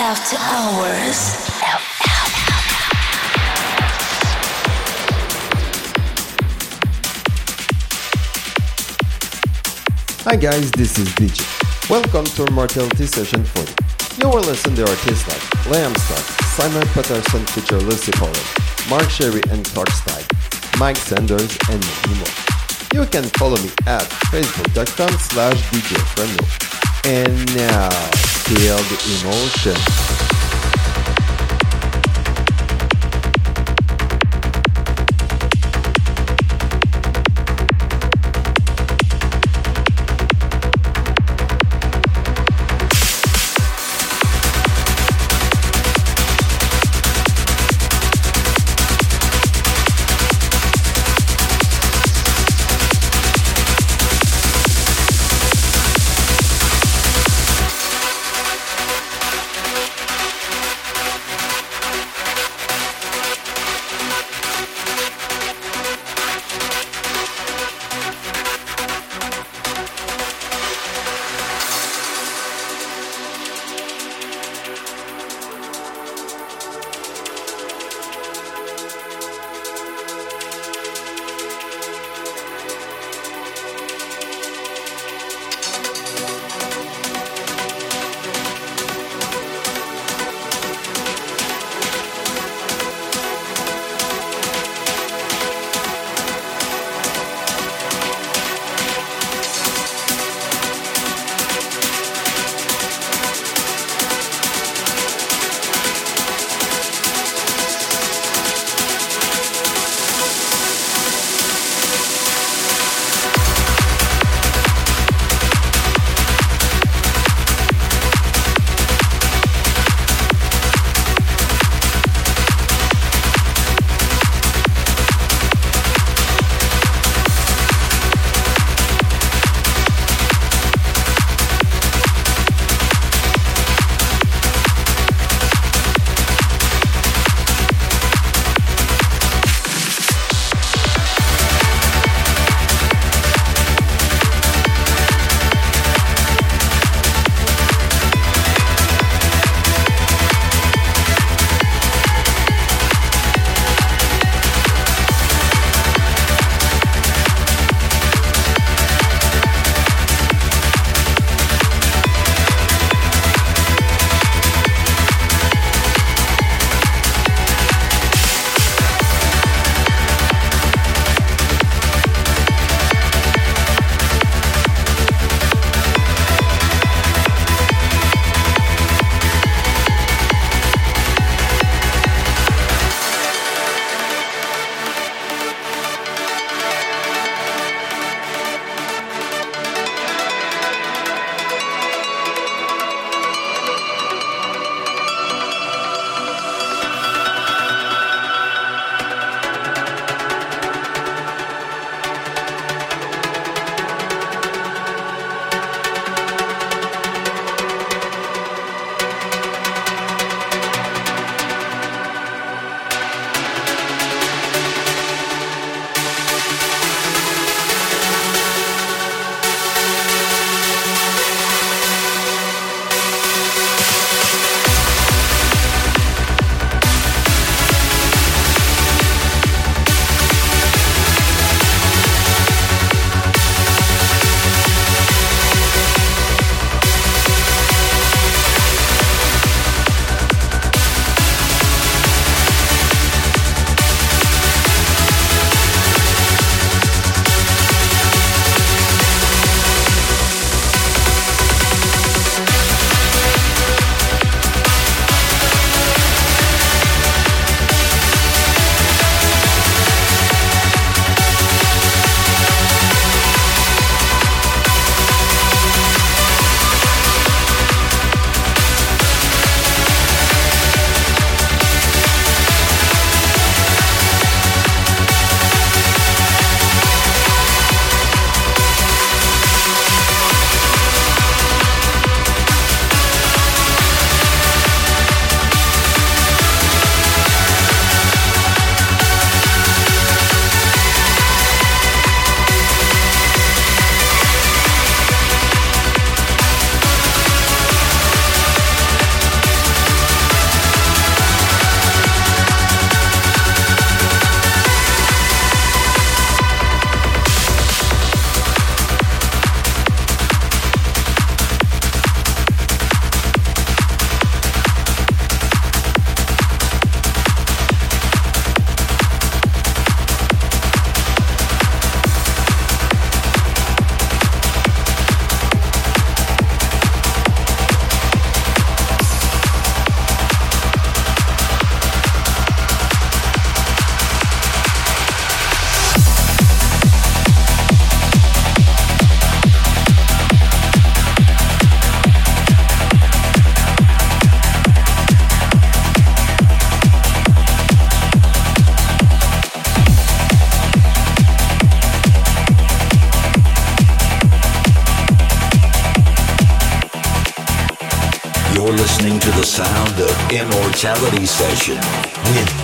After Hours. Hi guys, this is DJ. Welcome to Immortality Session 40. You will listen to artists like Liam Stark, Simon Patterson feature Lucy Collin, Mark Sherry and Clark Stipe, Mike Sanders, and many more. You can follow me at facebook.com slash DJ And now, feel the emotion. Immortality Session with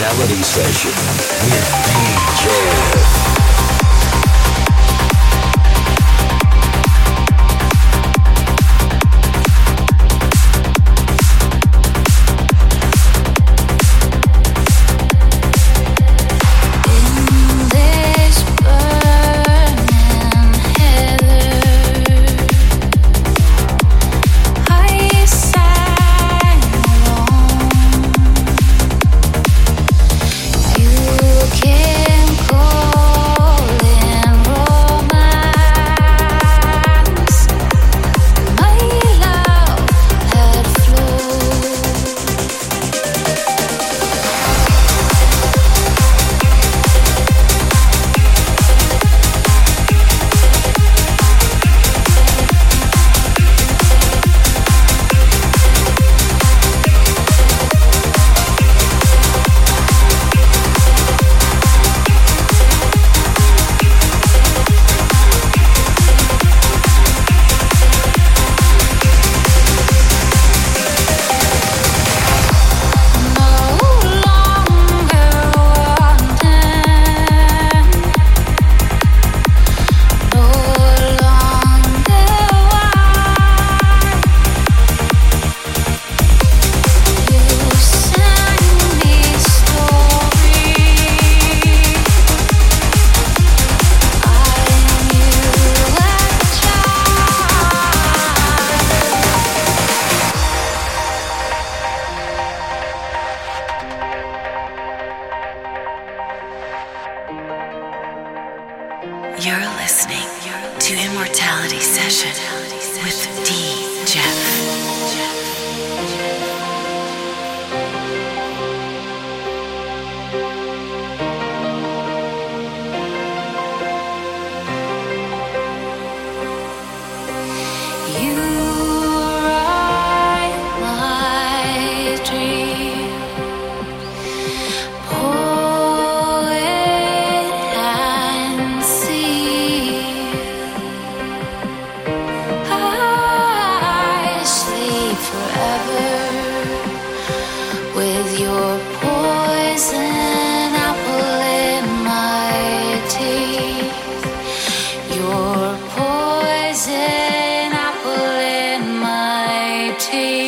of Immortality Session tea.